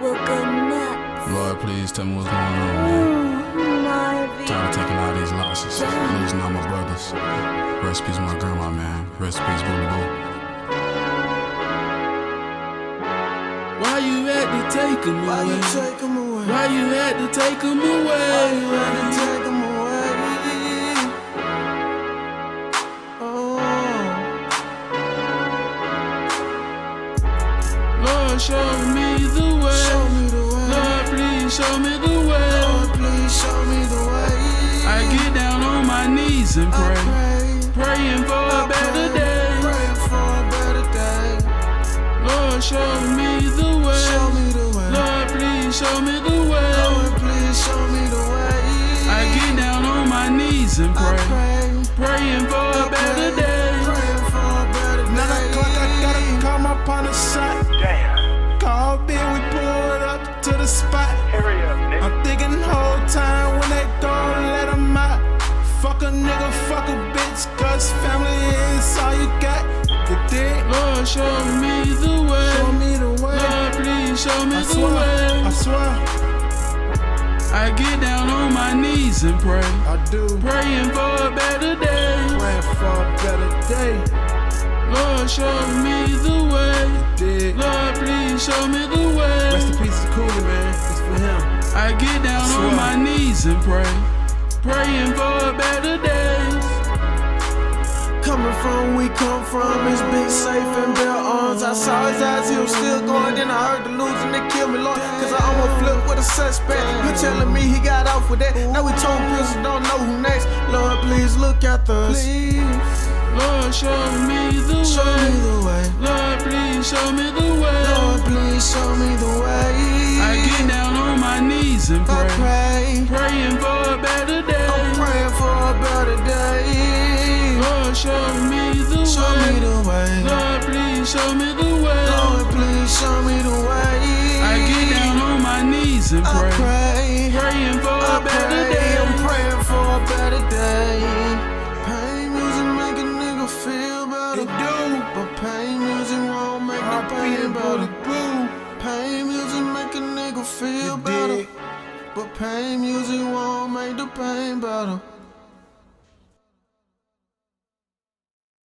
will go nuts. Lord, please tell me what's going on, man. Hmm, Ooh, Tired of taking all these losses, losing all my brothers. Recipes my grandma, man. Recipes Booty Boo. Why you had to take him Why away? you take 'em away? Why you had to take him away? Why you had to take 'em away? Oh, Lord, show me the please show me the way. Lord, please show me the way. I get down on my knees and pray, pray, praying for I a better pray, day. Praying for a better day. Lord, show me the way. Show me the way. Lord, please show me the way. Lord, please show me the way. I get down on my knees and pray, pray, praying for a better day. Praying for a better day. O'clock, I gotta call my partner shot. Damn. Call Ben, we pulled up to the spot. Hurry show me the way. Show me the way. Lord, please show me I the swear, I swear, I get down on my knees and pray, I do. praying for a better day. Praying for a better day. Lord, show me the way. Lord, please show me the way. Rest in peace Cooley, man. It's for him. I get down I on my knees and pray, praying for a better day. Coming from we come from, it's big safe and bare arms. I saw his eyes, he was still going. Then I heard the news and they killed me, Lord. Cause I almost flipped with a suspect. You telling me he got off with that? Now we told prison, don't know who next. Lord, please look after us. Please, Lord, show me the show me way. the way. Lord, please show me the way. Lord, please show me the way. I get down on my knees and I pray, pray, praying for way. Lord, please show me the way. Lord, please show me the way. I get down on my knees and I pray, pray. praying for I a better pray, day. I'm praying for a better day. Pain music make a nigga feel better. It do. But pain music won't make the pain better. Boo. Pain music make a nigga feel You better. But pain music won't make the pain better.